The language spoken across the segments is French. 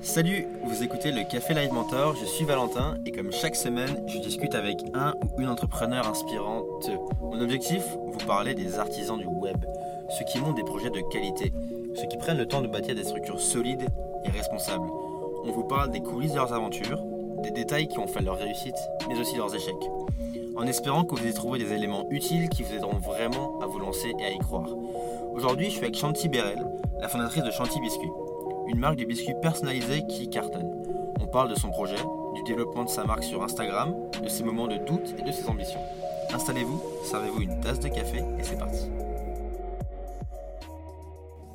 Salut, vous écoutez le Café Live Mentor, je suis Valentin et comme chaque semaine, je discute avec un ou une entrepreneur inspirante. Mon objectif, vous parler des artisans du web, ceux qui montent des projets de qualité, ceux qui prennent le temps de bâtir des structures solides et responsables. On vous parle des coulisses de leurs aventures, des détails qui ont fait leur réussite, mais aussi leurs échecs. En espérant que vous ayez trouvé des éléments utiles qui vous aideront vraiment à vous lancer et à y croire. Aujourd'hui, je suis avec Chanty Bérel, la fondatrice de Chanty Biscuit une marque de biscuits personnalisés qui cartonne. On parle de son projet, du développement de sa marque sur Instagram, de ses moments de doute et de ses ambitions. Installez-vous, servez-vous une tasse de café et c'est parti.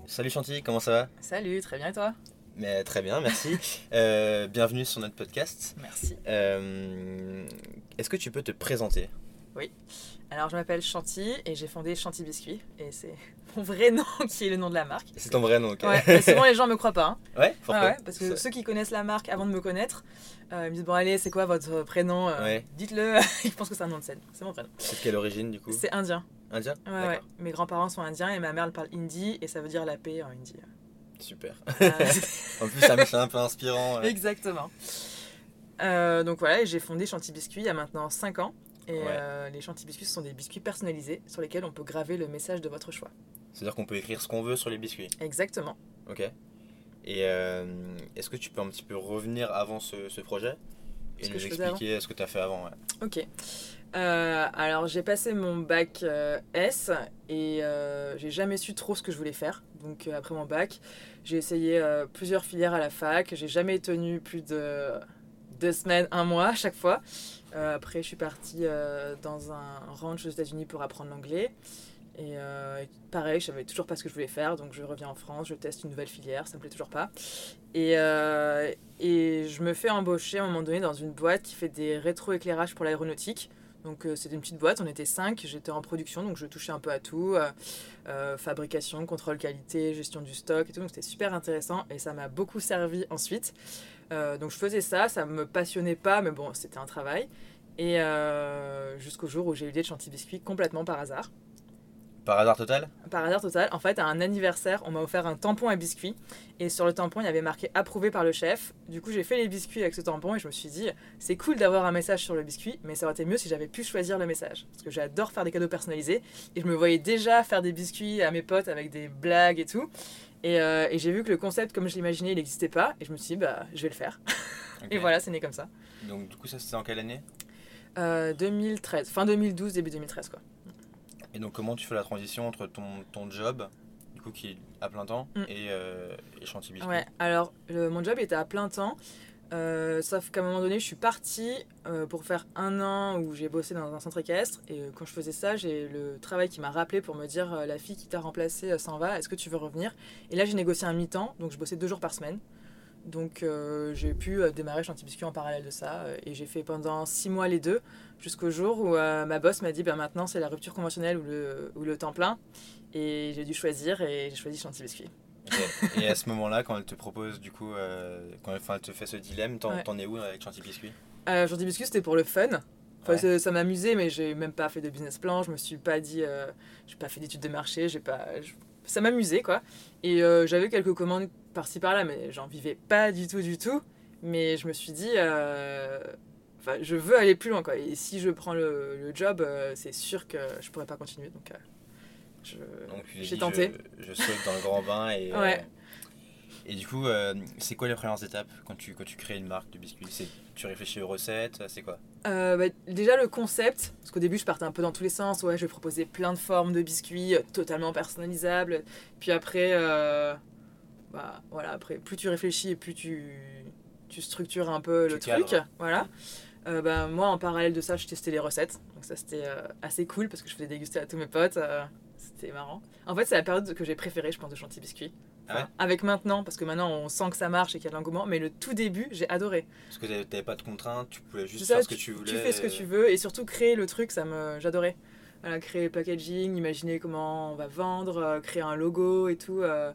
Salut Chantilly, comment ça va? Salut, très bien et toi? Mais très bien, merci. Euh, bienvenue sur notre podcast. Merci. Euh, Est-ce que tu peux te présenter? Oui. Alors, je m'appelle Chanty et j'ai fondé Chanty Biscuit. Et c'est mon vrai nom qui est le nom de la marque. C'est ton vrai nom, ok Ouais, mais souvent les gens me croient pas. hein. Ouais, Ah ouais, parce que ceux qui connaissent la marque avant de me connaître, euh, ils me disent Bon, allez, c'est quoi votre prénom Euh, Ouais. Dites-le. ils pensent que c'est un nom de scène. C'est mon prénom. C'est de quelle origine du coup C'est indien. Indien Ouais. Mes grands-parents sont indiens et ma mère elle parle hindi et ça veut dire la paix en hindi. Super. Euh, En plus, ça me fait un peu inspirant. Exactement. Euh, donc voilà, j'ai fondé Chanty Biscuit il y a maintenant 5 ans. Et Ouais. euh, les Chanty Biscuits ce sont des biscuits personnalisés sur lesquels on peut graver le message de votre choix. C'est-à-dire qu'on peut écrire ce qu'on veut sur les biscuits. Exactement. Ok. Et euh, est-ce que tu peux un petit peu revenir avant ce, ce projet et Ce nous expliquer ce que tu as fait avant ouais. Ok. Euh, alors j'ai passé mon bac euh, S et euh, j'ai jamais su trop ce que je voulais faire. Donc après mon bac, j'ai essayé plusieurs filières à la fac. J'ai jamais tenu plus de deux semaines, un mois à chaque fois. Euh, après je suis partie euh, dans un ranch aux États-Unis pour apprendre l'anglais. Et euh, pareil, je savais toujours pas ce que je voulais faire, donc je reviens en France, je teste une nouvelle filière, ça me plaît toujours pas. Et, et je me fais embaucher à un moment donné dans une boîte qui fait des rétroéclairages pour l'aéronautique. Donc euh, c'était une petite boîte, on était cinq, j'étais en production, donc je touchais un peu à tout, fabrication, contrôle qualité, gestion du stock et tout, donc c'était super intéressant et ça m'a beaucoup servi ensuite. Euh, donc je faisais ça, ça me passionnait pas, mais bon, c'était un travail. Et euh, jusqu'au jour où j'ai eu l'idée de Chanty Biscuit complètement par hasard. Par hasard total? Par hasard total, en fait, à un anniversaire, on m'a offert un tampon à biscuits. Et sur le tampon, il y avait marqué approuvé par le chef. Du coup, j'ai fait les biscuits avec ce tampon et je me suis dit, c'est cool d'avoir un message sur le biscuit, mais ça aurait été mieux si j'avais pu choisir le message. Parce que j'adore faire des cadeaux personnalisés. Et je me voyais déjà faire des biscuits à mes potes avec des blagues et tout. Et, euh, et j'ai vu que le concept, comme je l'imaginais, il n'existait pas. Et je me suis dit, bah, je vais le faire. Et voilà, c'est né comme ça. Donc du coup ça c'était en quelle année? Euh, 2013, fin 2012, début 2013, quoi. Et donc comment tu fais la transition entre ton, ton job, du coup qui est à plein temps, Mm. et, euh, et Chantilly Ouais, alors le- mon job était à plein temps, euh, sauf qu'à un moment donné, je suis partie euh, pour faire un an où j'ai bossé dans un centre équestre. Et euh, quand je faisais ça, j'ai le travail qui m'a rappelé pour me dire la fille qui t'a remplacé euh, s'en va, est-ce que tu veux revenir? Et là, j'ai négocié un mi-temps, donc je bossais deux jours par semaine. Donc j'ai pu démarrer Chanty Biscuit en parallèle de ça. et j'ai fait pendant six mois les deux, jusqu'au jour où ma boss m'a dit bah, maintenant c'est la rupture conventionnelle ou le, ou le temps plein. Et j'ai dû choisir et j'ai choisi Chanty Biscuit. Et à ce moment-là, quand elle te propose du coup, euh, quand elle te fait ce dilemme, t'en Ouais. es où avec Chantilly Biscuit? Euh, Chanty Biscuit, c'était pour le fun. Enfin, Ouais. Ça m'amusait, mais j'ai même pas fait de business plan. Je me suis pas dit, euh, j'ai pas fait d'études de marché. J'ai pas, je- ça m'amusait quoi. Et euh, j'avais quelques commandes par-ci par-là, mais j'en vivais pas du tout, du tout. Mais je me suis dit, euh, enfin, je veux aller plus loin quoi. Et si je prends le, le job, c'est sûr que je pourrais pas continuer. Donc, j'ai tenté. Je, je saute dans le grand bain et. euh, Ouais. et du coup, euh, c'est quoi les premières étapes quand tu, quand tu crées une marque de biscuits? Tu réfléchis aux recettes, c'est quoi? Euh, bah, déjà le concept, parce qu'au début je partais un peu dans tous les sens, ouais je vais proposer plein de formes de biscuits totalement personnalisables, puis après, euh, bah voilà, après plus tu réfléchis et plus tu, tu structures un peu Tu le cadres. truc, voilà. Bah, moi en parallèle de ça je testais les recettes, donc ça c'était assez cool parce que je faisais déguster à tous mes potes, c'était marrant. En fait c'est la période que j'ai préférée je pense de Chanty Biscuit. Ah ouais avec maintenant, parce que maintenant on sent que ça marche et qu'il y a de l'engouement, mais le tout début j'ai adoré. Parce que t'avais pas de contraintes, tu pouvais juste ça, faire ce que tu voulais. Tu fais ce que tu veux et surtout créer le truc, ça me j'adorais. Voilà, créer le packaging, imaginer comment on va vendre, euh, créer un logo et tout. euh,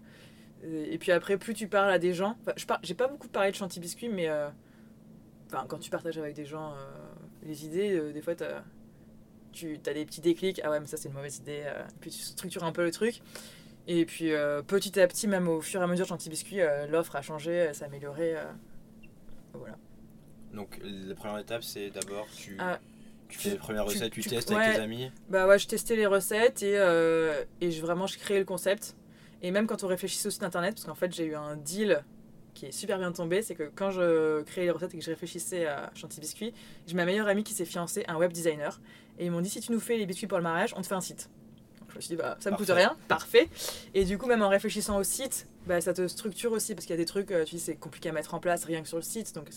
et puis après, plus tu parles à des gens, enfin, je par- j'ai pas beaucoup parlé de Chanty Biscuit, mais euh, enfin, quand tu partages avec des gens euh, les idées, des fois t'as- tu as des petits déclics. Ah ouais, mais ça c'est une mauvaise idée. euh, puis tu structures un peu le truc. Et puis euh, petit à petit, même au fur et à mesure de Chantilly Biscuit, euh, l'offre a changé, elle s'est améliorée. euh, voilà. Donc la première étape, c'est d'abord tu, Ah, tu fais les premières tu- recettes, tu, tu- testes ouais. avec tes amis. Bah ouais, je testais les recettes et, euh, et je, vraiment je créais le concept. Et même quand on réfléchissait au site internet, parce qu'en fait j'ai eu un deal qui est super bien tombé, c'est que quand je créais les recettes et que je réfléchissais à Chantilly Biscuit, j'ai ma meilleure amie qui s'est fiancée, un web designer, et ils m'ont dit si tu nous fais les biscuits pour le mariage, on te fait un site. Donc je me suis dit bah ça me coûte rien, parfait. Et du coup même en réfléchissant au site, bah ça te structure aussi parce qu'il y a des trucs, euh, tu dis c'est compliqué à mettre en place rien que sur le site, donc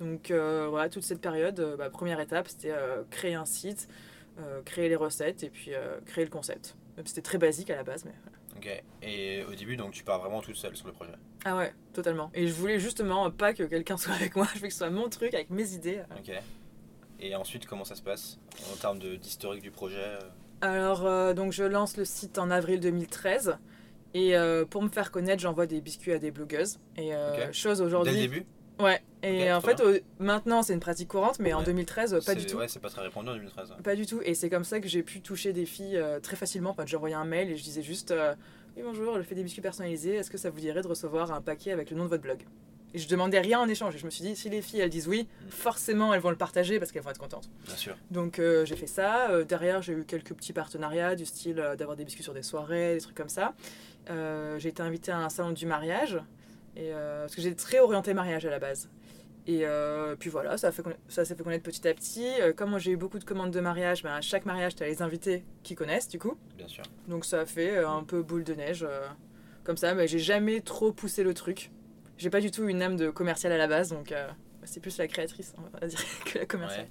donc euh, voilà toute cette période, euh, bah, première étape c'était euh, créer un site, euh, créer les recettes et puis créer le concept. C'était très basique à la base, mais voilà. Ok. Et au début, donc tu pars vraiment toute seule sur le projet. Ah ouais, totalement. Et je voulais justement pas que quelqu'un soit avec moi, je veux que ce soit mon truc avec mes idées. Ok. Et ensuite, comment ça se passe en termes d'historique du projet euh, Alors, euh, donc je lance le site en avril 2013. Et euh, pour me faire connaître, j'envoie des biscuits à des blogueuses. Et euh, chose Dès aujourd'hui. le début? Ouais. Et en fait, maintenant c'est une pratique courante, mais en Ouais. 2013, pas du tout. Ouais, c'est pas très répandu en 2013. ouais. Pas du tout. Et c'est comme ça que j'ai pu toucher des filles très facilement. Enfin, j'envoyais un mail et je disais juste Oui, bonjour, je fais des biscuits personnalisés. Est-ce que ça vous dirait de recevoir un paquet avec le nom de votre blog? Et je demandais rien en échange. Et je me suis dit Si les filles elles disent oui, forcément elles vont le partager parce qu'elles vont être contentes. Bien sûr. Donc euh, j'ai fait ça. Euh, derrière, j'ai eu quelques petits partenariats du style euh, d'avoir des biscuits sur des soirées, des trucs comme ça. J'ai été invitée à un salon du mariage. Et, parce que j'étais très orientée mariage à la base. Et puis voilà, ça, a fait ça s'est fait connaître petit à petit. Comme j'ai eu beaucoup de commandes de mariage, ben, à chaque mariage, tu as les invités qui connaissent du coup. Bien sûr. Donc ça a fait un peu boule de neige. comme ça, mais j'ai jamais trop poussé le truc. J'ai pas du tout une âme de commercial à la base, donc euh, c'est plus la créatrice, dire, que la commerciale.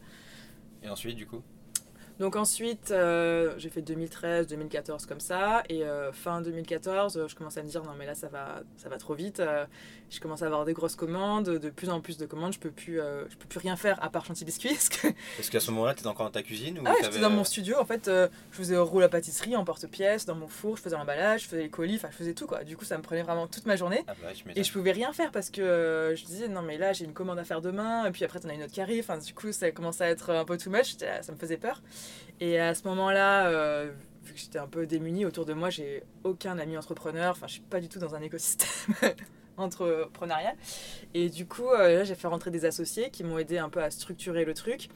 Et ensuite, du coup? Donc ensuite, euh, j'ai fait 2013, 2014 comme ça, et euh, fin 2014, euh, je commence à me dire non mais là ça va, ça va trop vite. je commence à avoir des grosses commandes, de plus en plus de commandes. Je peux plus, je peux plus rien faire à part chantier biscuits. Parce qu'à ce moment-là, t'étais encore dans ta cuisine ou ah j'étais dans mon studio. En fait, je faisais roule à pâtisserie en porte-pièce, dans mon four, je faisais l'emballage, je faisais les colis, enfin je faisais tout quoi. Du coup, ça me prenait vraiment toute ma journée. Ah bah, je Et je pouvais rien faire parce que je disais non mais là j'ai une commande à faire demain et puis après t'en as une autre qui arrive. Enfin du coup ça commençait à être un peu too much, ça me faisait peur. Et à ce moment-là, euh, vu que j'étais un peu démunie autour de moi, j'ai aucun ami entrepreneur. Enfin je suis pas du tout dans un écosystème entrepreneurial. Et du coup euh, là j'ai fait rentrer des associés qui m'ont aidé un peu à structurer le truc.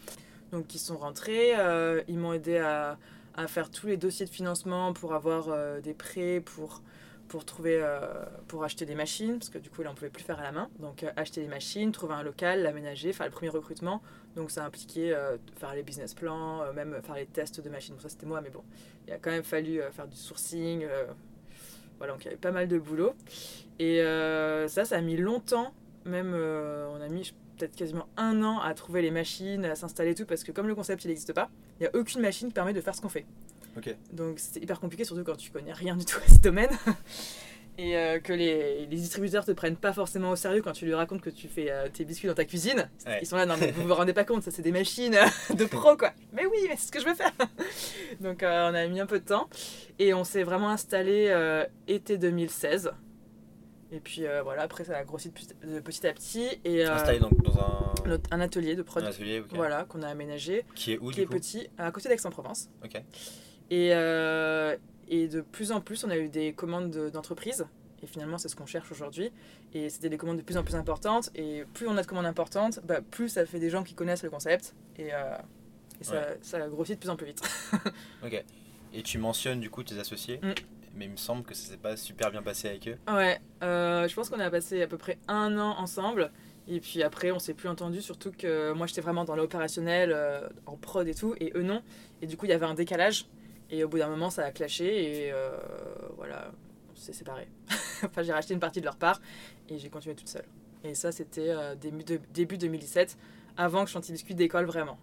Donc ils sont rentrés, euh, ils m'ont aidé à, à faire tous les dossiers de financement pour avoir des prêts pour pour trouver euh, pour acheter des machines parce que du coup là on pouvait plus faire à la main. Donc euh, acheter des machines trouver un local l'aménager faire le premier recrutement. Donc ça impliquait euh, faire les business plans même faire les tests de machines. Ça c'était moi mais bon il a quand même fallu faire du sourcing voilà donc il y avait pas mal de boulot. Et ça ça a mis longtemps même on a mis peut-être quasiment un an à trouver les machines à s'installer tout parce que comme le concept il n'existe pas il n'y a aucune machine qui permet de faire ce qu'on fait Donc c'était hyper compliqué, surtout quand tu connais rien du tout à ce domaine. Et euh, que les, les distributeurs te prennent pas forcément au sérieux quand tu lui racontes que tu fais euh, tes biscuits dans ta cuisine. Ouais. Ils sont là, non mais vous vous rendez pas compte, ça c'est des machines euh, de pro quoi. Mais oui, mais c'est ce que je veux faire. Donc euh, on a mis un peu de temps. Et on s'est vraiment installé été 2016. Et puis voilà, après ça a grossi de petit, de petit à petit. Et Installé donc dans un, atelier de prod. un atelier ok. Voilà, qu'on a aménagé, qui est où qui du est coup? petit, à côté d'Aix-en-Provence. Ok. Et, euh, et de plus en plus, on a eu des commandes de- d'entreprises. Et finalement, c'est ce qu'on cherche aujourd'hui. Et c'était des commandes de plus en plus importantes. Et plus on a de commandes importantes, bah, plus ça fait des gens qui connaissent le concept. Et, euh, et ça, Ouais. ça grossit de plus en plus vite. Ok. Et tu mentionnes du coup tes associés, Mm. mais il me semble que ça s'est pas super bien passé avec eux. ouais, euh, je pense qu'on a passé à peu près un an ensemble. Et puis après, on s'est plus entendu, surtout que moi j'étais vraiment dans l'opérationnel, euh, en prod et tout, et eux non. Et du coup, il y avait un décalage. Et au bout d'un moment, ça a clashé. Et euh, voilà, on s'est séparés. enfin, j'ai racheté une partie de leur part et j'ai continué toute seule. Et ça, c'était euh, début, de- début 2017, avant que Chantilly Biscuit décolle vraiment.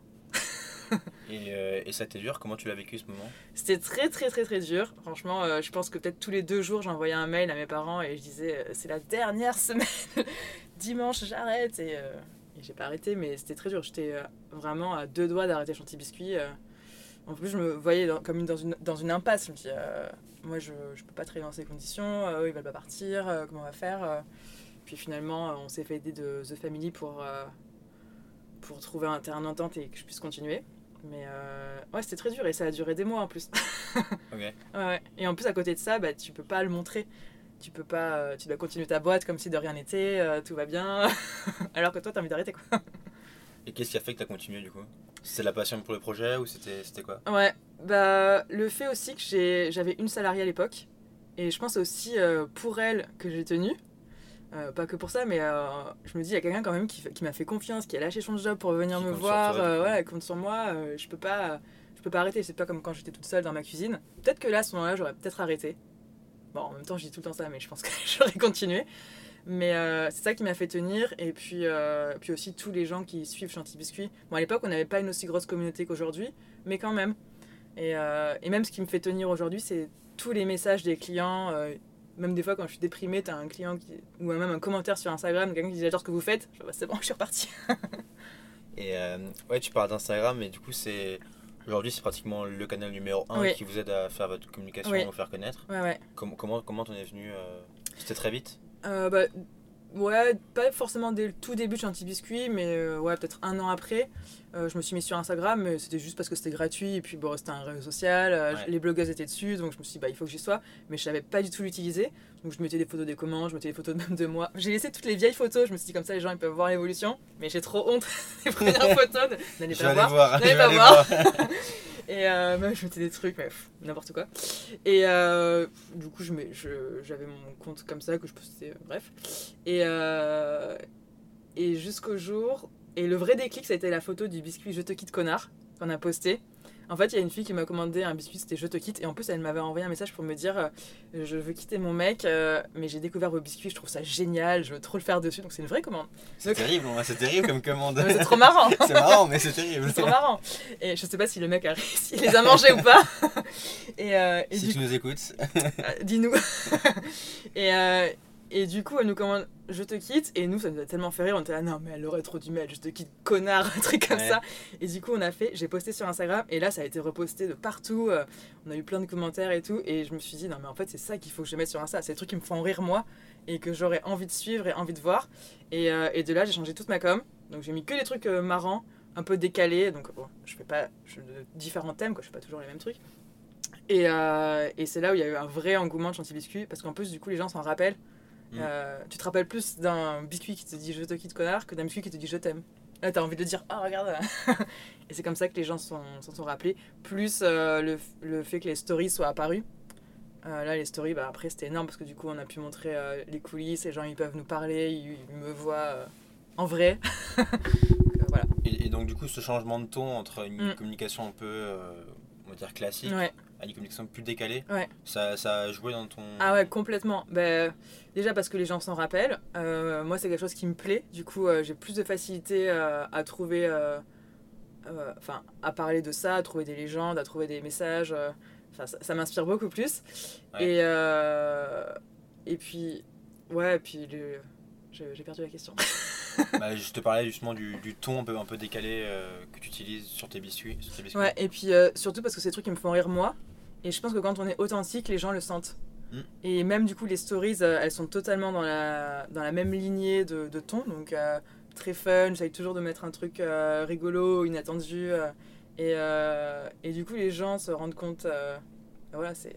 Et, euh, et ça t'est dur? Comment tu l'as vécu ce moment? C'était très très très très dur. Franchement, euh, je pense que peut-être tous les deux jours, j'envoyais un mail à mes parents et je disais euh, c'est la dernière semaine, dimanche j'arrête. Et, et j'ai pas arrêté, mais c'était très dur. J'étais vraiment à deux doigts d'arrêter Chantilly Biscuit. En plus, je me voyais dans- comme dans, une, dans une impasse. Je me dis, euh, moi je, je peux pas travailler dans ces conditions, euh, eux ils veulent pas partir, euh, comment on va faire euh. Puis finalement, on s'est fait aider de The Family pour, pour trouver un terrain d'entente et que je puisse continuer. Mais ouais, c'était très dur et ça a duré des mois en plus. Ok. Ouais. Et en plus, à côté de ça, bah, tu peux pas le montrer. Tu peux pas, tu dois continuer ta boîte comme si de rien n'était, tout va bien. Alors que toi, t'as envie d'arrêter quoi. Et qu'est-ce qui a fait que tu as continué du coup? C'était la passion pour le projet ou c'était c'était quoi? Ouais, bah le fait aussi que j'avais une salariée à l'époque. Et je pense aussi euh, pour elle que j'ai tenu. Euh, pas que pour ça, mais euh, je me dis, il y a quelqu'un quand même qui, qui m'a fait confiance, qui a lâché son job pour venir Qui me voir. voilà, compte sur moi. je peux pas, je peux pas arrêter. C'est pas comme quand j'étais toute seule dans ma cuisine. Peut-être que là, à ce moment-là, j'aurais peut-être arrêté. Bon, en même temps, je dis tout le temps ça, mais je pense que j'aurais continué. Mais euh, c'est ça qui m'a fait tenir. Et puis, euh, puis aussi tous les gens qui suivent Chanty Biscuit. Bon, à l'époque, on n'avait pas une aussi grosse communauté qu'aujourd'hui, mais quand même. Et, euh, et même ce qui me fait tenir aujourd'hui, c'est tous les messages des clients. même des fois, quand je suis déprimée, t'as un client qui, ou même un commentaire sur Instagram, quelqu'un qui dit J'adore ce que vous faites. Bah, c'est bon, je suis reparti. Et ouais, tu parles d'Instagram, mais du coup, c'est aujourd'hui, c'est pratiquement le canal numéro 1 Oui. qui vous aide à faire votre communication, Oui. à vous faire connaître. Ouais, ouais. Com- comment comment t'en es venu C'était très vite? Euh, bah, ouais, pas forcément dès le tout début de Chanty Biscuit, mais euh, ouais, peut-être un an après, euh, je me suis mis sur Instagram, mais c'était juste parce que c'était gratuit, et puis bon, c'était un réseau social, euh, Ouais. les blogueuses étaient dessus, donc je me suis dit, bah, il faut que j'y sois, mais je savais pas du tout l'utiliser, donc je mettais des photos des commandes, je mettais des photos même de moi. J'ai laissé toutes les vieilles photos, je me suis dit, comme ça, les gens ils peuvent voir l'évolution, mais j'ai trop honte des premières photos, de- n'allez pas voir. N'allez pas voir. Et euh, même je mettais des trucs, mais n'importe quoi. Et euh, du coup, mets- je- j'avais mon compte comme ça que je postais, euh, bref. Et, et jusqu'au jour. Et le vrai déclic, ça a été la photo du biscuit Je te quitte, connard, qu'on a posté. En fait, il y a une fille qui m'a commandé un biscuit, c'était Je te quitte. Et en plus, elle m'avait envoyé un message pour me dire euh, Je veux quitter mon mec, euh, mais j'ai découvert vos biscuits, je trouve ça génial, je veux trop le faire dessus. Donc, c'est une vraie commande. C'est terrible, c'est terrible comme commande. C'est trop marrant! c'est marrant, mais c'est terrible. C'est trop marrant. Et je sais pas si le mec a réussi, il les a mangés ou pas. Et, euh, et Si du tu nous écoutes, dis-nous. et, et du coup, elle nous commande Je te quitte. Et nous, ça nous a tellement fait rire. On était là, non, mais elle aurait trop dû mettre Je te quitte, connard, un truc comme Ouais. ça. Et du coup, on a fait, j'ai posté sur Instagram. Et là, ça a été reposté de partout. euh, on a eu plein de commentaires et tout. Et je me suis dit, non, mais en fait, c'est ça qu'il faut que je mette sur Insta. C'est des trucs qui me font rire, moi. Et que j'aurais envie de suivre et envie de voir. Et, euh, et de là, j'ai changé toute ma com. Donc, j'ai mis que des trucs euh, marrants un peu décalé, donc bon, je fais pas je, de différents thèmes, quoi, je fais pas toujours les mêmes trucs. Et, et c'est là où il y a eu un vrai engouement de Chantilly Biscuit, parce qu'en plus, du coup, les gens s'en rappellent. Mm. Euh, tu te rappelles plus d'un biscuit qui te dit je te quitte connard que d'un biscuit qui te dit je t'aime. Là, t'as envie de dire ah regarde. et c'est comme ça que les gens s'en s'en sont rappelés. Plus euh, le, le fait que les stories soient apparues. Euh, là, les stories, bah, après, c'était énorme parce que du coup, on a pu montrer euh, les coulisses, les gens ils peuvent nous parler, ils, ils me voient euh, en vrai. Donc, euh, voilà. Et, et donc du coup, ce changement de ton entre une Mm. communication un peu, euh, on va dire classique, Ouais. À une communication plus décalée, Ouais. ça, ça a joué dans ton. Ah ouais, complètement. Ben, déjà parce que les gens s'en rappellent. Euh, moi, c'est quelque chose qui me plaît. Du coup, euh, j'ai plus de facilité euh, à trouver, enfin, à parler de ça, à trouver des légendes, à trouver des messages. Enfin, ça, ça m'inspire beaucoup plus. Ouais. Et et puis, ouais, et puis le- j'ai perdu la question. Bah, je te parlais justement du, du ton un peu, un peu décalé euh, que tu utilises sur tes biscuits. Sur tes biscuits. Ouais, et puis euh, surtout parce que c'est des trucs qui me font rire moi. Et je pense que quand on est authentique, les gens le sentent. Mm. Et même du coup, les stories, euh, elles sont totalement dans la, dans la même lignée de, de ton. Donc euh, très fun, j'essaye toujours de mettre un truc euh, rigolo, inattendu. et, et du coup, les gens se rendent compte, voilà, c'est.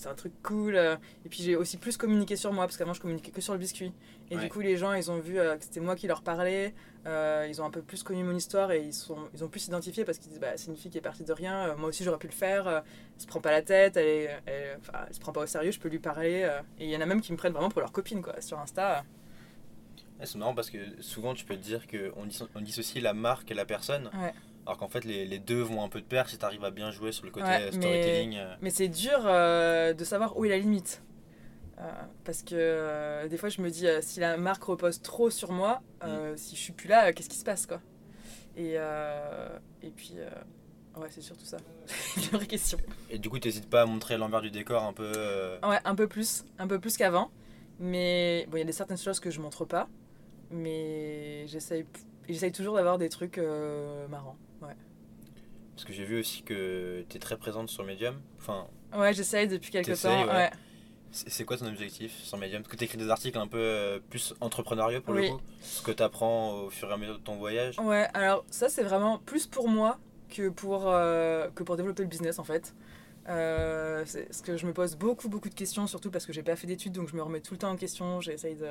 C'est un truc cool. euh. Et puis j'ai aussi plus communiqué sur moi, parce qu'avant je communiquais que sur le biscuit. Et Ouais. du coup, les gens, ils ont vu euh, que c'était moi qui leur parlais. Euh, ils ont un peu plus connu mon histoire et ils, sont, ils ont pu s'identifier parce qu'ils disent bah, c'est une fille qui est partie de rien, moi aussi j'aurais pu le faire, elle se prend pas la tête, elle, est, elle, enfin, elle se prend pas au sérieux, je peux lui parler. et il y en a même qui me prennent vraiment pour leur copine quoi, sur Insta. Ouais, c'est marrant parce que souvent tu peux te dire qu'on dis, on dissocie la marque et la personne, Ouais. Alors qu'en fait les, les deux vont un peu de pair si tu arrives à bien jouer sur le côté Ouais, euh, mais- storytelling. euh. Mais c'est dur euh, de savoir où est la limite. Euh, parce que euh, des fois je me dis si la marque repose trop sur moi, euh, si je suis plus là, qu'est-ce qui se passe quoi? Et, et puis ouais c'est surtout ça. une vraie question. Et du coup, t'hésites pas à montrer l'envers du décor un peu. Ouais, un peu plus, un peu plus qu'avant. Mais bon, il y a des certaines choses que je montre pas. Mais j'essaye, j'essaye toujours d'avoir des trucs marrants. Ouais, Parce que j'ai vu aussi que tu es très présente sur Medium. Enfin, ouais j'essaye depuis quelques temps. ouais. Ouais. c'est quoi ton objectif sur Medium? Parce que tu écris des articles un peu euh, plus entrepreneuriaux pour Oui. le coup. Ce que tu apprends au fur et à mesure de ton voyage. Ouais, alors ça c'est vraiment plus pour moi que pour, euh, que pour développer le business en fait. Euh, c'est parce que je me pose beaucoup beaucoup de questions, surtout parce que j'ai pas fait d'études, donc je me remets tout le temps en question. J'essaye de-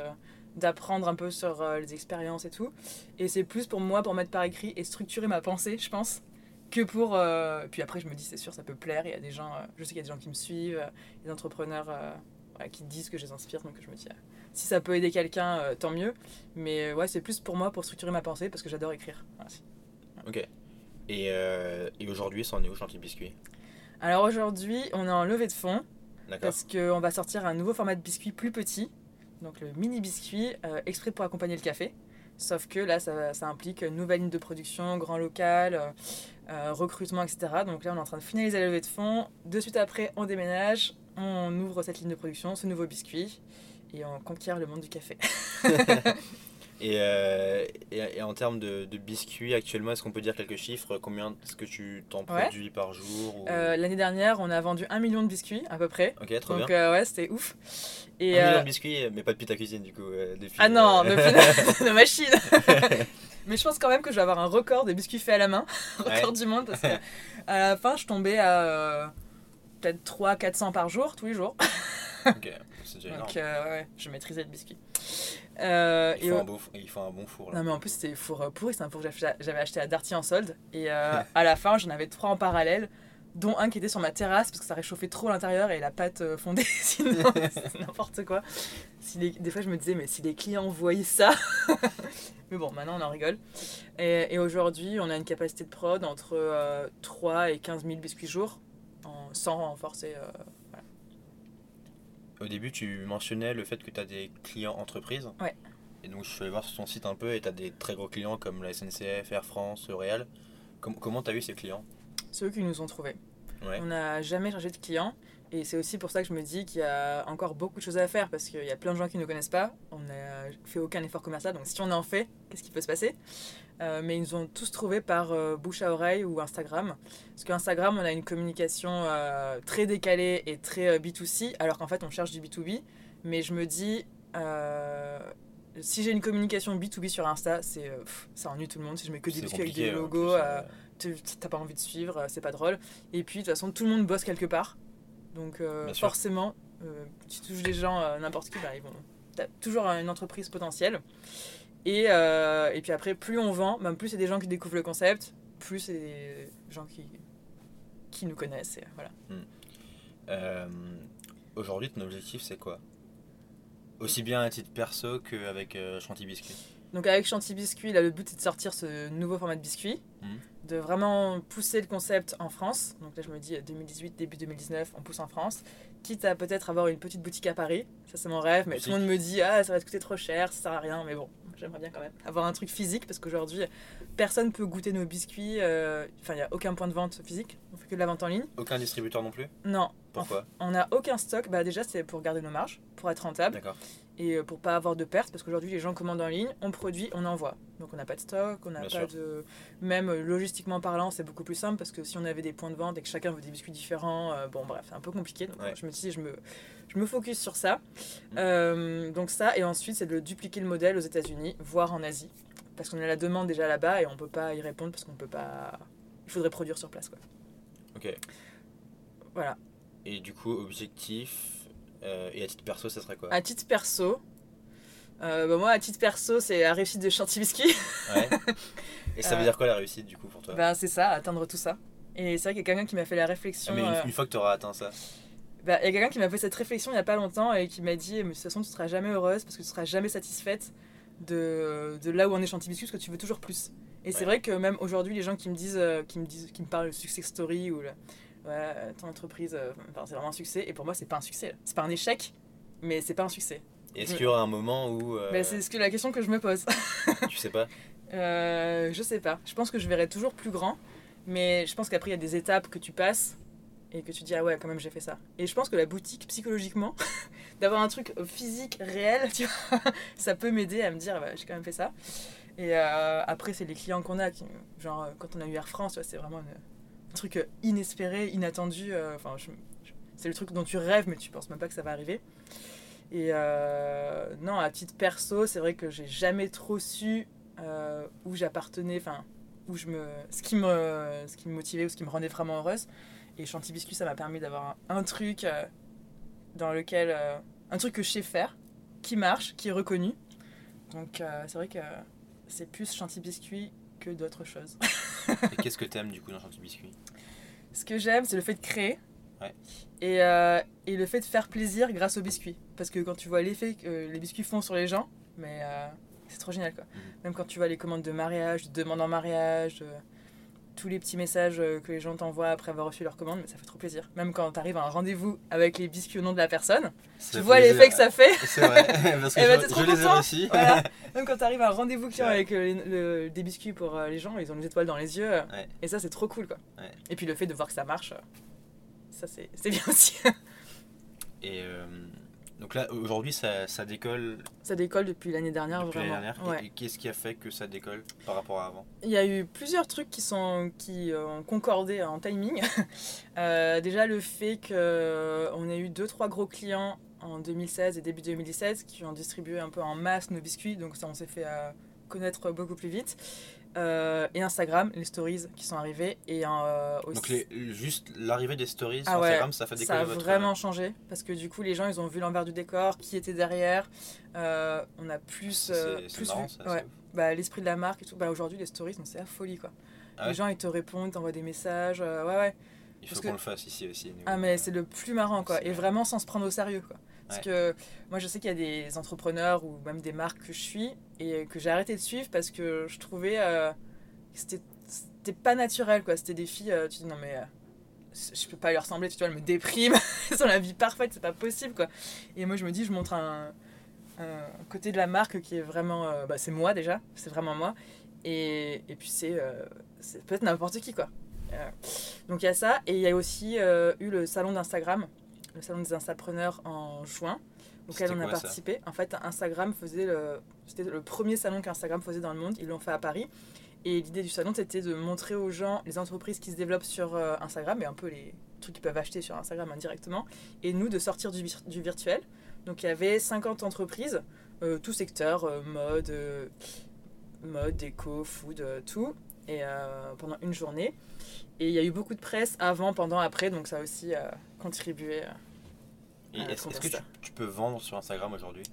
d'apprendre un peu sur euh, les expériences et tout. Et c'est plus pour moi pour mettre par écrit et structurer ma pensée, je pense, que pour. euh, Puis après, je me dis, c'est sûr, ça peut plaire. Il y a des gens, euh, je sais qu'il y a des gens qui me suivent, des entrepreneurs voilà, qui disent que je les inspire, donc je me dis, euh, si ça peut aider quelqu'un, tant mieux. Mais ouais, c'est plus pour moi pour structurer ma pensée parce que j'adore écrire. Voilà, c'est- Ok. Et, et aujourd'hui, c'en est où Chantilly Biscuit? Alors aujourd'hui, on est en levée de fonds. Parce qu'on va sortir un nouveau format de biscuit plus petit, donc le mini biscuit, euh, exprès pour accompagner le café. Sauf que là, ça, ça implique nouvelle ligne de production, grand local, euh, euh, recrutement, etc. Donc là, on est en train de finaliser la levée de fonds. De suite après, on déménage, on ouvre cette ligne de production, ce nouveau biscuit, et on conquiert le monde du café. Et, euh, et, et en termes de, de biscuits, actuellement, est-ce qu'on peut dire quelques chiffres? Combien est-ce que tu t'en Ouais. produis par jour ou- Euh, L'année dernière, on a vendu un million de biscuits, à peu près. Ok, trop Donc bien. euh, ouais, c'était ouf. Un Et, million euh, de biscuits, mais pas depuis ta cuisine, du coup. des Ah non, euh, de, de machine. Mais je pense quand même que je vais avoir un record de biscuits faits à la main, record du monde, parce que à la fin, je tombais à peut-être 300-400 par jour, tous les jours. ok, c'est déjà énorme. Donc ouais, je maîtrisais le biscuit. Euh, Il faut, au- un beau, four- il faut un bon four. Là. Non mais en plus c'était four euh, pourri, c'est un four que j'avais- acheté à Darty en solde. Et euh, à la fin, j'en avais trois en parallèle, dont un qui était sur ma terrasse parce que ça réchauffait trop l'intérieur et la pâte euh, fondait, sinon c'est n'importe quoi. Si les- Des fois je me disais mais si les clients voyaient ça... mais bon, maintenant on en rigole. Et, et aujourd'hui, on a une capacité de prod entre euh, 3 et 15 000 biscuits jour, en, sans renforcer... Au début, tu mentionnais le fait que tu as des clients entreprises. Ouais. Et donc, je suis allé voir sur ton site un peu et tu as des très gros clients comme la SNCF, Air France, L'Oréal. Com- comment tu as eu ces clients? Ceux qui nous ont trouvés. Ouais. On n'a jamais changé de client. Et c'est aussi pour ça que je me dis qu'il y a encore beaucoup de choses à faire parce qu'il y a plein de gens qui ne nous connaissent pas. On n'a fait aucun effort commercial. Donc si on en fait, qu'est-ce qui peut se passer? Euh, Mais ils nous ont tous trouvés par euh, bouche à oreille ou Instagram. Parce qu'Instagram, on a une communication euh, très décalée et très euh, B2C, alors qu'en fait, on cherche du B2B. Mais je me dis, si j'ai une communication B2B sur Insta, c'est, ça ennuie tout le monde. Si je mets que des biscuits avec des en logos, t'as pas envie de suivre, c'est pas drôle. Et puis de toute façon, tout le monde bosse quelque part. Donc forcément, tu touches des gens, n'importe qui, bah, ils vont... T'as toujours une entreprise potentielle. Et, euh, et puis après, plus on vend, même plus c'est des gens qui découvrent le concept, plus c'est des gens qui, qui nous connaissent. Et voilà. Euh, Aujourd'hui, ton objectif, c'est quoi? Aussi bien à titre perso qu'avec euh, Chantilly Biscuit. Donc avec Chantilly Biscuit, là, le but c'est de sortir ce nouveau format de biscuit, Mhm. de vraiment pousser le concept en France. Donc là je me dis euh, 2018, début 2019, on pousse en France. Quitte à peut-être avoir une petite boutique à Paris, ça c'est mon rêve, mais tout le monde me dit ah ça va te coûter trop cher, ça sert à rien, mais bon, j'aimerais bien quand même avoir un truc physique parce qu'aujourd'hui personne peut goûter nos biscuits, euh, enfin il n'y a aucun point de vente physique, on fait que de la vente en ligne. Aucun distributeur non plus? Non, Pourquoi? On n'a aucun stock, bah déjà c'est pour garder nos marges, pour être rentable. D'accord. Et euh, pour pas avoir de pertes parce qu'aujourd'hui les gens commandent en ligne, on produit, on envoie. Donc on n'a pas de stock, on n'a pas sûr. de même euh, logistiquement parlant, c'est beaucoup plus simple parce que si on avait des points de vente et que chacun veut des biscuits différents, euh, bon bref, c'est un peu compliqué. Donc Ouais. je me dis je me je me focus sur ça. Mm. Euh, donc ça et ensuite c'est de dupliquer le modèle aux États-Unis, voire en Asie parce qu'on a la demande déjà là-bas et on peut pas y répondre parce qu'on peut pas il faudrait produire sur place quoi. Ok. Voilà. Et du coup, objectif et à titre perso, ça serait quoi À titre perso, euh, bah, moi à titre perso, c'est la réussite de Chantilly Biscuit. Ouais. Et ça veut Euh, dire quoi la réussite du coup pour toi Bah, c'est ça, atteindre tout ça. Et c'est vrai qu'il y a quelqu'un qui m'a fait la Ah, réflexion. Mais une, euh, une fois que tu auras atteint ça. bah, il y a quelqu'un qui m'a fait cette réflexion il n'y a pas longtemps et qui m'a dit Mais de toute façon, tu seras jamais heureuse parce que tu seras jamais satisfaite de, de là où on est Chantilly Biscuit parce que tu veux toujours plus. Et c'est vrai que même aujourd'hui, les gens qui me disent, euh, qui me disent, qui me parlent de success story ou le, ouais, ton entreprise, euh, enfin, c'est vraiment un succès. Et pour moi, c'est pas un succès. C'est pas un échec, mais c'est pas un succès. Est-ce Je- qu'il y aura un moment où. euh, Bah, c'est ce que la question que je me pose. tu sais pas? Euh, je sais pas. Je pense que je verrai toujours plus grand. Mais je pense qu'après, il y a des étapes que tu passes et que tu dis, ah ouais, quand même, j'ai fait ça. Et je pense que la boutique, psychologiquement, d'avoir un truc physique, réel, tu vois, ça peut m'aider à me dire, bah, j'ai quand même fait ça. Et euh, après, c'est les clients qu'on a. Qui, genre, euh, quand on a eu Air France, c'est vraiment une- un truc euh, inespéré, inattendu. euh, Enfin, c'est le truc dont tu rêves, mais tu penses même pas que ça va arriver. Et euh, non, à titre perso, c'est vrai que j'ai jamais trop su où j'appartenais, enfin, où je me, ce, qui me, ce qui me motivait ou ce qui me rendait vraiment heureuse. Et Chanty Biscuit, ça m'a permis d'avoir un, truc dans lequel. un truc que je sais faire, qui marche, qui est reconnu. Donc c'est vrai que c'est plus Chanty Biscuit que d'autres choses. Et qu'est-ce que t'aimes du coup dans Chanty Biscuit? Ce que j'aime, c'est le fait de créer. Ouais. Et, euh, et le fait de faire plaisir grâce aux biscuits. Parce que quand tu vois l'effet que les biscuits font sur les gens, mais euh, c'est trop génial quoi. Mhm. Même quand tu vois les commandes de mariage, de demandes en mariage, euh, tous les petits messages euh, que les gens t'envoient après avoir reçu leur commande, mais ça fait trop plaisir. Même quand tu arrives à un rendez-vous avec les biscuits au nom de la personne, Ça tu vois l'effet que ça fait. C'est vrai, parce que Eh ben, je, t'es trop je les ai. Voilà. Même quand tu arrives à un rendez-vous vrai. avec euh, les- le- des biscuits pour euh, les gens, ils ont des étoiles dans les yeux. Ouais. Et ça, c'est trop cool quoi. Ouais. Et puis le fait de voir que ça marche, ça c'est c'est bien aussi. Et euh, donc là, aujourd'hui, ça, ça décolle ça décolle depuis l'année dernière depuis l'année vraiment. dernière. Ouais. Et, qu'est-ce qui a fait que ça décolle par rapport à avant? Il y a eu plusieurs trucs qui, sont, qui euh, ont concordé en timing. Euh, déjà le fait qu'on ait eu deux trois gros clients en 2016 et début 2017 qui ont distribué un peu en masse nos biscuits, donc ça on s'est fait euh, connaître beaucoup plus vite. Euh, et Instagram, les stories qui sont arrivées et euh, aussi. Donc les, juste l'arrivée des stories Ah sur ouais, Instagram, ça fait décoller ça a votre... vraiment changé parce que du coup les gens ils ont vu l'envers du décor, qui était derrière. Euh, on a plus, plus marrant, vu- ça. ouais, c'est ouf. bah, l'esprit de la marque et tout. Bah, Aujourd'hui les stories c'est la folie quoi. Ah les gens ils te répondent, t'envoient des messages, ouais ouais. Il faut qu'on le fasse ici aussi. Ah mais c'est le plus marrant quoi et vrai. vraiment sans se prendre au sérieux quoi. Parce Ouais. que moi je sais qu'il y a des entrepreneurs ou même des marques que je suis et que j'ai arrêté de suivre parce que je trouvais euh, que c'était c'était pas naturel quoi. C'était des filles, euh, tu dis non mais euh, je peux pas leur ressembler, tu vois, elles me dépriment, elles ont la vie parfaite, c'est pas possible quoi. Et moi je me dis je montre un, un côté de la marque qui est vraiment, euh, bah, c'est moi déjà, c'est vraiment moi. Et, et puis c'est c'est peut-être n'importe qui quoi. Donc il y a ça et il y a aussi eu le salon d'Instagram, le salon des instapreneurs en juin auquel on a participé. En fait, Instagram faisait le c'était le premier salon qu'Instagram faisait dans le monde, ils l'ont fait à Paris. Et l'idée du salon, c'était de montrer aux gens les entreprises qui se développent sur euh, Instagram et un peu les trucs qu'ils peuvent acheter sur Instagram indirectement. Et nous, de sortir du, vir- du virtuel. Donc, il y avait 50 entreprises, euh, tout secteur, euh, mode, euh, mode, déco, food, tout. Et pendant une journée. Et il y a eu beaucoup de presse avant, pendant, après. Donc, ça a aussi contribué. Est-ce que tu, tu peux vendre sur Instagram aujourd'hui?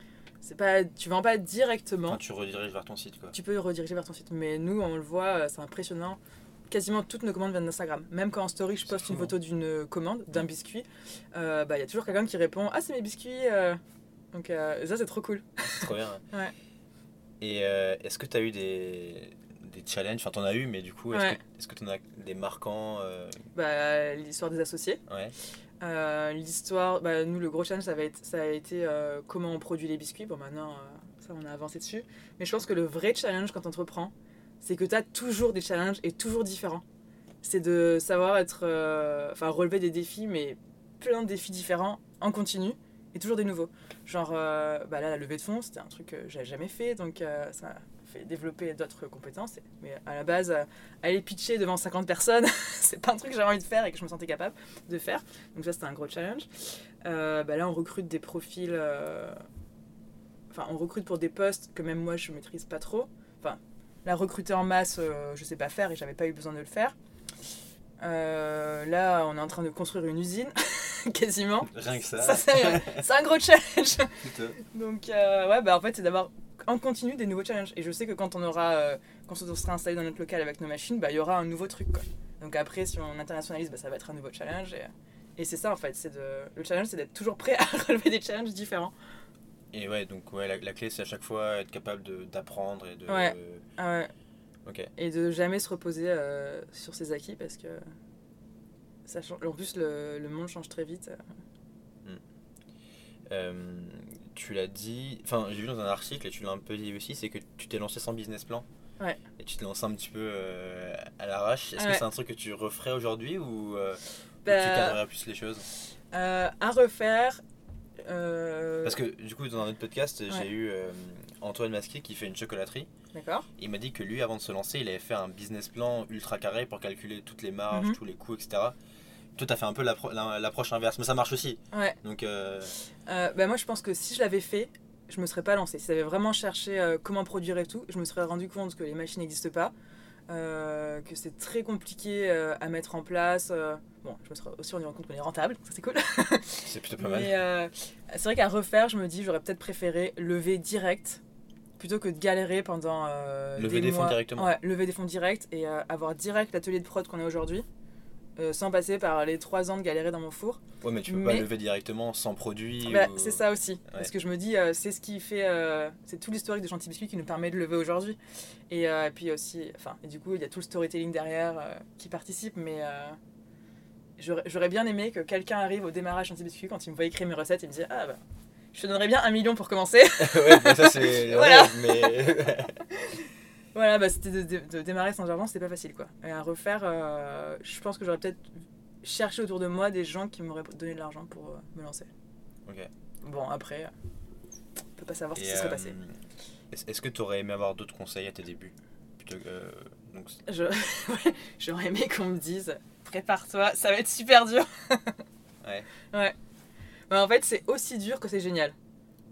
C'est pas, tu vends pas directement. Quand tu rediriges vers ton site quoi. tu peux rediriger vers ton site. Mais nous, on le voit, euh, c'est impressionnant. Quasiment toutes nos commandes viennent d'Instagram. Même quand en story, je poste une fou, photo d'une commande, d'un biscuit, euh, bah, il y a toujours quelqu'un qui répond Ah, c'est mes biscuits euh. Donc, euh, ça, c'est trop cool. C'est trop bien. hein. Ouais. Et est-ce que tu as eu des, des challenges? Enfin, t'en as eu, mais du coup, est-ce Ouais. que est-ce que t'en as des marquants Bah, L'histoire des associés. Ouais. Euh, L'histoire, bah, nous, le gros challenge, ça, va être, ça a été euh, comment on produit les biscuits. Bon, maintenant, euh, ça, on a avancé dessus. Mais je pense que le vrai challenge quand on entreprend, c'est que tu as toujours des challenges et toujours différents. C'est de savoir être. Enfin, relever des défis, mais plein de défis différents en continu et toujours des nouveaux. Genre, bah là, la levée de fonds, c'était un truc que j'avais jamais fait, donc ça fait développer d'autres compétences. Mais à la base, euh, aller pitcher devant 50 personnes, c'est pas un truc que j'avais envie de faire et que je me sentais capable de faire. Donc ça, c'était un gros challenge. Euh, bah là, on recrute des profils... euh, Enfin, on recrute pour des postes que même moi, je maîtrise pas trop. Enfin, la recruter en masse, euh, je sais pas faire et j'avais pas eu besoin de le faire. Là, on est en train de construire une usine, quasiment. Rien que ça. Ça, c'est un gros challenge. Donc, euh, ouais, bah en fait, c'est d'avoir en continu des nouveaux challenges. Et je sais que quand on aura, euh, quand on sera installé dans notre local avec nos machines, bah il y aura un nouveau truc, quoi. Donc après, si on internationalise, bah, ça va être un nouveau challenge. Et, et c'est ça, en fait. C'est de, le challenge, c'est d'être toujours prêt à relever des challenges différents. Et ouais, donc ouais, la, la clé, c'est à chaque fois être capable de- d'apprendre et de. Ouais. Ah ouais. Ok. Et de jamais se reposer euh, sur ses acquis parce que ça change. En plus, le, le monde change très vite. Euh, tu l'as dit, enfin j'ai vu dans un article et tu l'as un peu dit aussi, c'est que tu t'es lancé sans business plan. Ouais. Et tu t'es lancé un petit peu euh, à l'arrache. Est-ce que c'est un truc que tu referais aujourd'hui ou, euh, ou Bah, tu cadrerais plus les choses? Euh, à refaire. euh, Parce que du coup dans un autre podcast Ouais. j'ai eu Antoine Masquier qui fait une chocolaterie. D'accord. Il m'a dit que lui avant de se lancer il avait fait un business plan ultra carré pour calculer toutes les marges, Mhm. tous les coûts, etc. Toi t'as fait un peu l'appro- la- l'approche inverse, mais ça marche aussi. Ouais. Donc euh, Euh, bah moi, je pense que si je l'avais fait, je me serais pas lancée. Si j'avais vraiment cherché euh, comment produire et tout, je me serais rendu compte que les machines n'existent pas, euh, que c'est très compliqué à mettre en place. bon, je me suis aussi rendu compte qu'on est rentable, ça c'est cool. C'est plutôt pas mal. Mais c'est vrai qu'à refaire, je me dis, j'aurais peut-être préféré lever direct plutôt que de galérer pendant Lever des fonds mois. directement. Ouais, lever des fonds direct et avoir direct l'atelier de prod qu'on a aujourd'hui. Euh, sans passer par les trois ans de galérer dans mon four. Ouais, mais tu peux pas mais- lever directement sans produit. Bah, ou- C'est ça aussi. Parce que je me dis, euh, c'est ce qui fait. euh, c'est tout l'historique de Chantilly Biscuit qui nous permet de lever aujourd'hui. Et, et puis aussi. Enfin, et du coup, il y a tout le storytelling derrière qui participe. Mais j'aurais bien aimé que quelqu'un arrive au démarrage Chantilly Biscuit quand il me voit écrire mes recettes et me dire Ah bah. Je te donnerais bien un million pour commencer. ouais, bah, ça c'est. Voilà. mais. voilà, bah, c'était de, de- de démarrer sans argent, c'était pas facile quoi. Et à refaire, euh, je pense que j'aurais peut-être cherché autour de moi des gens qui m'auraient donné de l'argent pour euh, me lancer. Ok. Bon, après, euh, on peut pas savoir ce qui se serait passé. est- Est-ce que tu aurais aimé avoir d'autres conseils à tes débuts? Plutôt que. Donc, Je- J'aurais aimé qu'on me dise prépare-toi, ça va être super dur. Ouais. Ouais. Bah, en fait, c'est aussi dur que c'est génial.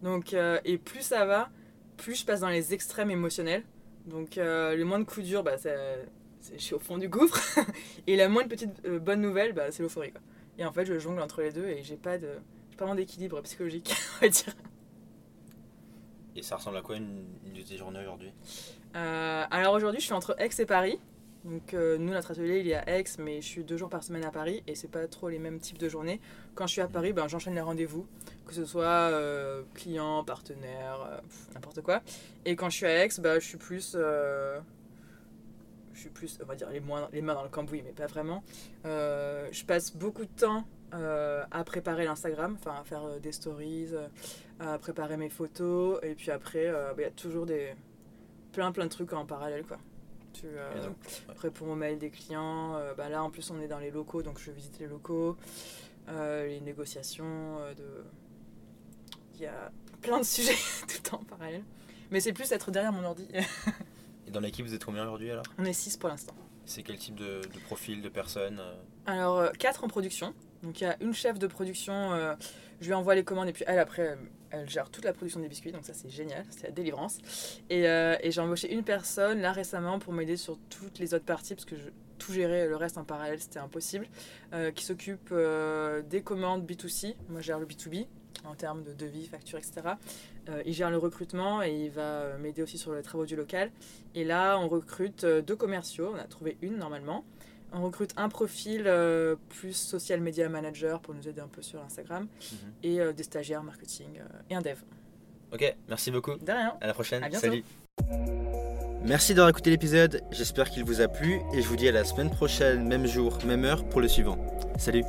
Donc, euh, et plus ça va, plus je passe dans les extrêmes émotionnels. Donc, euh, le moins de coups durs, bah, c'est, c'est- je suis au fond du gouffre. et la moindre petite euh, bonne nouvelle, bah, c'est l'euphorie. Quoi. Et en fait, je jongle entre les deux et j'ai pas de, j'ai pas vraiment d'équilibre psychologique, on va dire. Et ça ressemble à quoi une, une de tes journées aujourd'hui? Euh, alors aujourd'hui, je suis entre Aix et Paris. Donc euh, nous, notre atelier, il est à Aix, mais je suis deux jours par semaine à Paris et c'est pas trop les mêmes types de journées. Quand je suis à Paris, ben, j'enchaîne les rendez-vous, que ce soit euh, client, partenaire, euh, n'importe quoi. Et quand je suis à Aix, bah, je suis plus... euh, je suis plus, on va dire, les, mains dans le cambouis, mais pas vraiment. Je passe beaucoup de temps à préparer l'Instagram, enfin à faire des stories, à préparer mes photos, et puis après, bah, il y a toujours des plein plein de trucs en parallèle quoi. Tu euh, réponds aux mails des clients. euh, bah là en plus on est dans les locaux donc je visite les locaux, euh, les négociations. euh, de... Il y a plein de sujets tout le temps en parallèle. Mais c'est plus être derrière mon ordi. Et dans l'équipe, vous êtes combien aujourd'hui alors? On est 6 pour l'instant. C'est quel type de, de profil, de personnes Alors, euh, quatre en production. Donc, il y a une chef de production. euh, je lui envoie les commandes et puis elle, après, elle gère toute la production des biscuits. Donc, ça, c'est génial. C'est la délivrance. Et, euh, et j'ai embauché une personne là récemment pour m'aider sur toutes les autres parties parce que tout gérer le reste en parallèle, c'était impossible. euh, qui s'occupe des commandes B2C. Moi, je gère le B2B en termes de devis, factures, etc. Il gère le recrutement et il va m'aider aussi sur les travaux du local. Et là, on recrute deux commerciaux. On a trouvé une normalement. On recrute un profil euh, plus social media manager pour nous aider un peu sur Instagram Mhm. et euh, des stagiaires marketing euh, et un dev. Ok, merci beaucoup. De rien. À la prochaine. À. Salut. Merci d'avoir écouté l'épisode. J'espère qu'il vous a plu et je vous dis à la semaine prochaine, même jour, même heure pour le suivant. Salut.